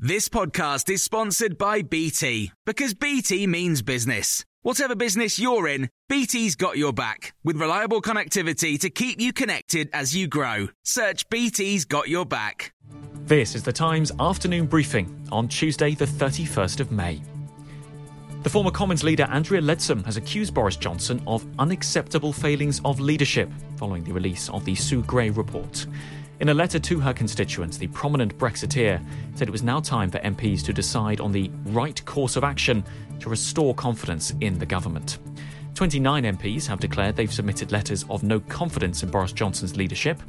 This podcast is sponsored by BT because BT means business. Whatever business you're in, BT's got your back with reliable connectivity to keep you connected as you grow. Search BT's got your back. This is the Times afternoon briefing on Tuesday, the 31st of May. The former Commons leader Andrea Leadsom has accused Boris Johnson of unacceptable failings of leadership following the release of the Sue Gray report. In a letter to her constituents, the prominent Brexiteer said it was now time for MPs to decide on the right course of action to restore confidence in the government. 29 MPs have declared they've submitted letters of no confidence in Boris Johnson's leadership,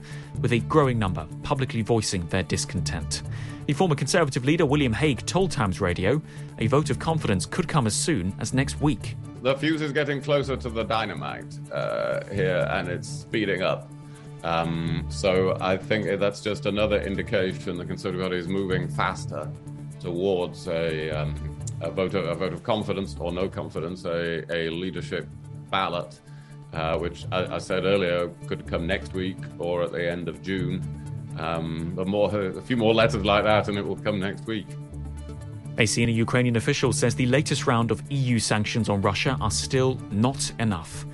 with a growing number publicly voicing their discontent. The former Conservative leader William Hague told Times Radio a vote of confidence could come as soon as next week. The fuse is getting closer to the dynamite uh, here, and it's speeding up. Um, so I think that's just another indication the Conservative Party is moving faster towards a, um, a, vote, of, a vote of confidence or no confidence, a, a leadership ballot, uh, which I, I, said earlier could come next week or at the end of June. Um, more, a few more letters like that, and it will come next week. A senior Ukrainian official says the latest round of EU sanctions on Russia are still not enough.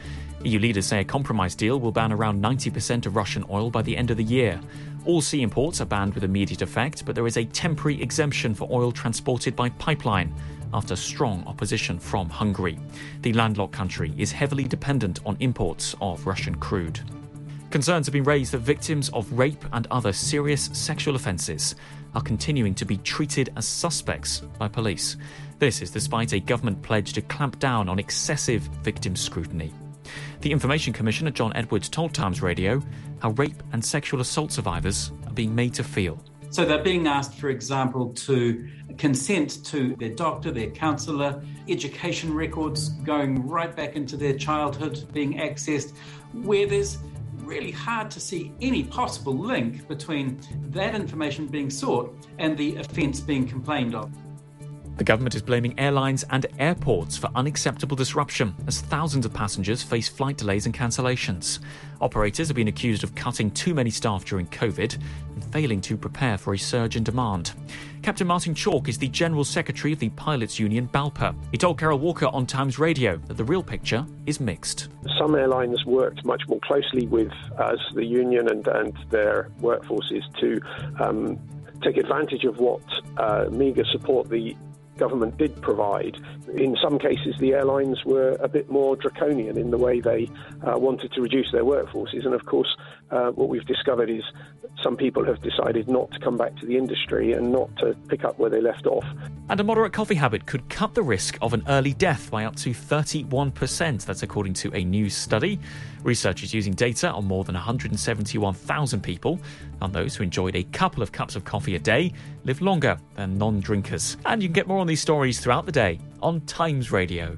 EU leaders say a compromise deal will ban around 90% of Russian oil by the end of the year. All sea imports are banned with immediate effect, but there is a temporary exemption for oil transported by pipeline after strong opposition from Hungary. The landlocked country is heavily dependent on imports of Russian crude. Concerns have been raised that victims of rape and other serious sexual offences are continuing to be treated as suspects by police. This is despite a government pledge to clamp down on excessive victim scrutiny. The Information Commissioner John Edwards told Times Radio how rape and sexual assault survivors are being made to feel. So they're being asked, for example, to consent to their doctor, their counsellor, education records going right back into their childhood being accessed, where there's really hard to see any possible link between that information being sought and the offence being complained of. The government is blaming airlines and airports for unacceptable disruption as thousands of passengers face flight delays and cancellations. Operators have been accused of cutting too many staff during COVID and failing to prepare for a surge in demand. Captain Martin Chalk is the General Secretary of the Pilots Union BALPA. He told Carol Walker on Times Radio that the real picture is mixed. Some airlines worked much more closely with us, the union, and, and their workforces to um, take advantage of what uh, meagre support the government did provide. In some cases, the airlines were a bit more draconian in the way they uh, wanted to reduce their workforces. And of course, uh, what we've discovered is some people have decided not to come back to the industry and not to pick up where they left off. And a moderate coffee habit could cut the risk of an early death by up to 31%. That's according to a new study. Researchers using data on more than 171,000 people found those who enjoyed a couple of cups of coffee a day live longer than non drinkers. And you can get more on these stories throughout the day on Times Radio.